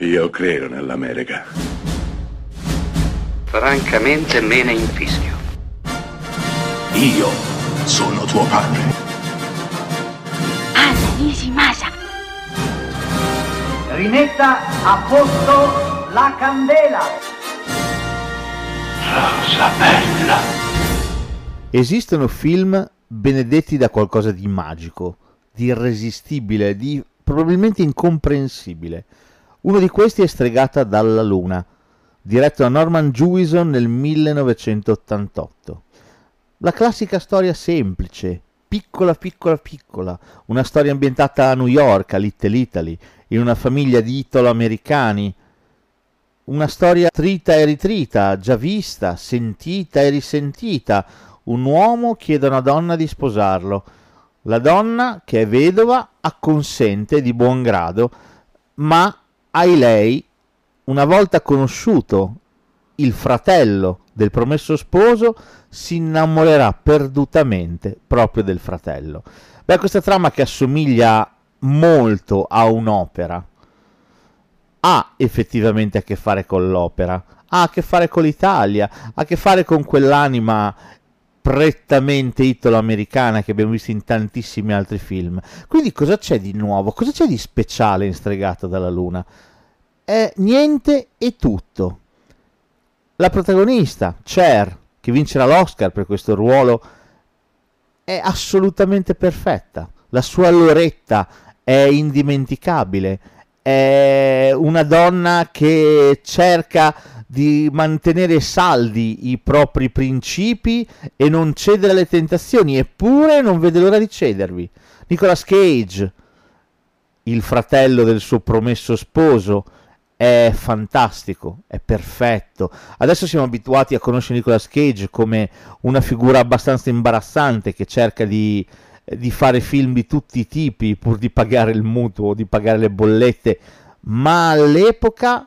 Io credo nell'America. Francamente me ne infischio. Io sono tuo padre. Anna Nishimasa. Rimetta a posto la candela. Rosa bella. Esistono film benedetti da qualcosa di magico, di irresistibile, di probabilmente incomprensibile. Uno di questi è Stregata dalla Luna, diretto da Norman Jewison nel 1988. La classica storia semplice, piccola piccola piccola, una storia ambientata a New York, a Little Italy, in una famiglia di italo-americani, una storia trita e ritrita, già vista, sentita e risentita. Un uomo chiede a una donna di sposarlo. La donna, che è vedova, acconsente di buon grado, ma ai lei, una volta conosciuto il fratello del promesso sposo, si innamorerà perdutamente proprio del fratello. Beh, questa trama che assomiglia molto a un'opera ha effettivamente a che fare con l'opera, ha a che fare con l'Italia, ha a che fare con quell'anima prettamente italo-americana che abbiamo visto in tantissimi altri film. Quindi cosa c'è di nuovo? Cosa c'è di speciale in Stregata dalla Luna? È niente e tutto. La protagonista, Cher, che vincerà l'Oscar per questo ruolo, è assolutamente perfetta. La sua Loretta è indimenticabile è una donna che cerca di mantenere saldi i propri principi e non cedere alle tentazioni, eppure non vede l'ora di cedervi. Nicolas Cage, il fratello del suo promesso sposo, è fantastico, è perfetto. Adesso siamo abituati a conoscere Nicolas Cage come una figura abbastanza imbarazzante che cerca di di fare film di tutti i tipi pur di pagare il mutuo, di pagare le bollette, ma all'epoca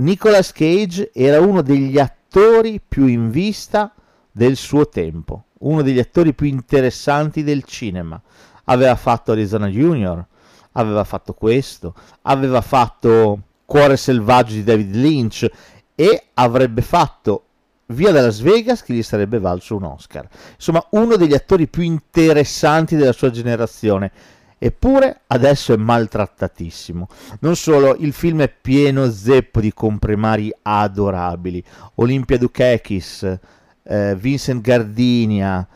Nicolas Cage era uno degli attori più in vista del suo tempo, uno degli attori più interessanti del cinema. Aveva fatto Arizona Junior, aveva fatto questo, aveva fatto Cuore selvaggio di David Lynch e avrebbe fatto via da Las Vegas che gli sarebbe valso un Oscar. Insomma, uno degli attori più interessanti della sua generazione. Eppure adesso è maltrattatissimo. Non solo, il film è pieno zeppo di comprimari adorabili. Olimpia Dukakis, eh, Vincent Gardinia,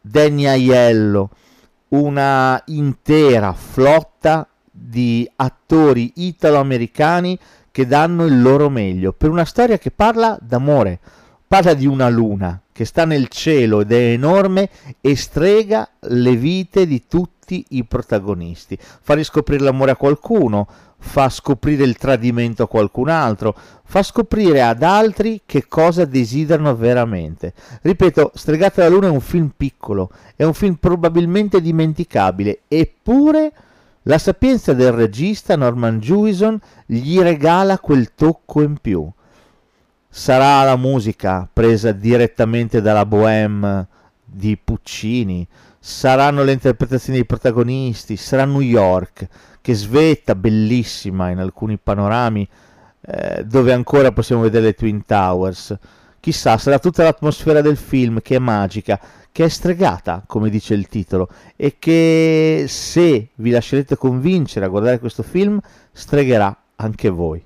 Danny Aiello, una intera flotta di attori italo-americani che danno il loro meglio per una storia che parla d'amore parla di una luna che sta nel cielo ed è enorme e strega le vite di tutti i protagonisti. Fa riscoprire l'amore a qualcuno, fa scoprire il tradimento a qualcun altro, fa scoprire ad altri che cosa desiderano veramente. Ripeto, Stregata la Luna è un film piccolo, è un film probabilmente dimenticabile, eppure la sapienza del regista Norman Jewison gli regala quel tocco in più sarà la musica presa direttamente dalla bohème di Puccini, saranno le interpretazioni dei protagonisti, sarà New York che svetta bellissima in alcuni panorami eh, dove ancora possiamo vedere le Twin Towers. Chissà, sarà tutta l'atmosfera del film che è magica, che è stregata, come dice il titolo, e che se vi lascerete convincere a guardare questo film, stregherà anche voi.